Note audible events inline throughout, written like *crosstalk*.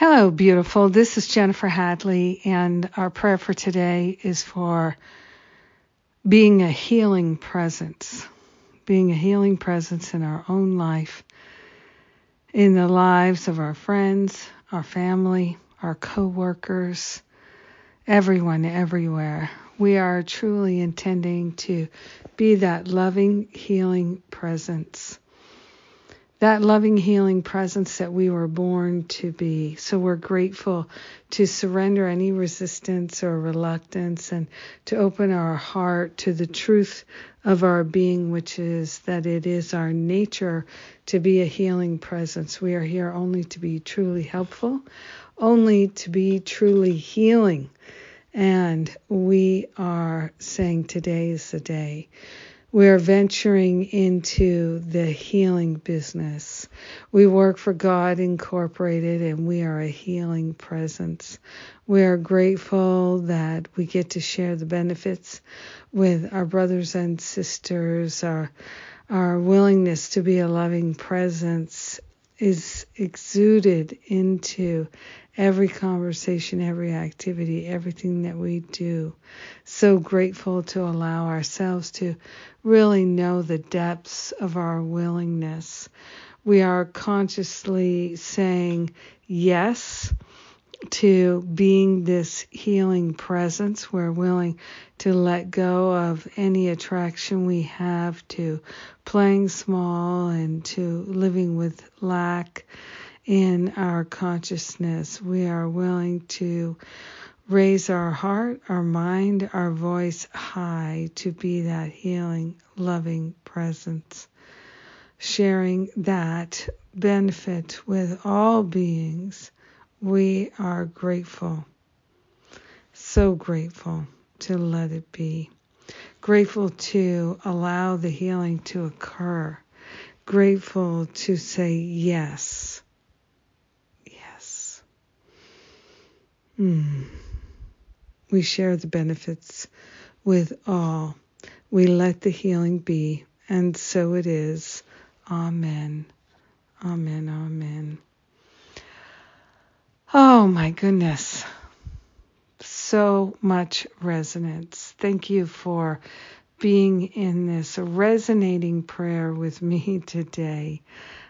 Hello, beautiful. This is Jennifer Hadley, and our prayer for today is for being a healing presence, being a healing presence in our own life, in the lives of our friends, our family, our co-workers, everyone, everywhere. We are truly intending to be that loving, healing presence that loving, healing presence that we were born to be. So we're grateful to surrender any resistance or reluctance and to open our heart to the truth of our being, which is that it is our nature to be a healing presence. We are here only to be truly helpful, only to be truly healing. And we are saying today is the day we're venturing into the healing business. We work for God Incorporated and we are a healing presence. We are grateful that we get to share the benefits with our brothers and sisters, our our willingness to be a loving presence is exuded into every conversation, every activity, everything that we do. So grateful to allow ourselves to really know the depths of our willingness. We are consciously saying yes to being this healing presence. We're willing to let go of any attraction we have to playing small and to living with lack in our consciousness. We are willing to raise our heart, our mind, our voice high to be that healing, loving presence, sharing that benefit with all beings we are grateful, so grateful to let it be. Grateful to allow the healing to occur. Grateful to say yes. Yes. Mm. We share the benefits with all. We let the healing be, and so it is. Amen. Amen. Amen. Oh my goodness. So much resonance. Thank you for being in this resonating prayer with me *laughs* today.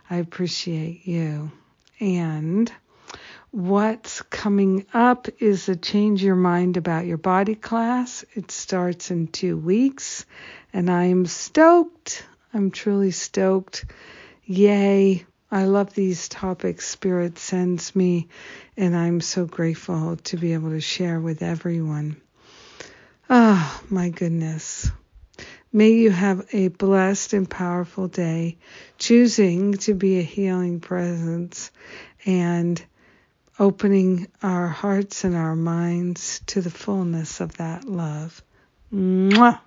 I appreciate you. And what's coming up is a Change Your Mind About Your Body class. It starts in two weeks, and I'm stoked. I'm truly stoked. Yay. I love these topics Spirit sends me, and I'm so grateful to be able to share with everyone. Ah, oh, my goodness. May you have a blessed and powerful day, choosing to be a healing presence and opening our hearts and our minds to the fullness of that love. Mwah!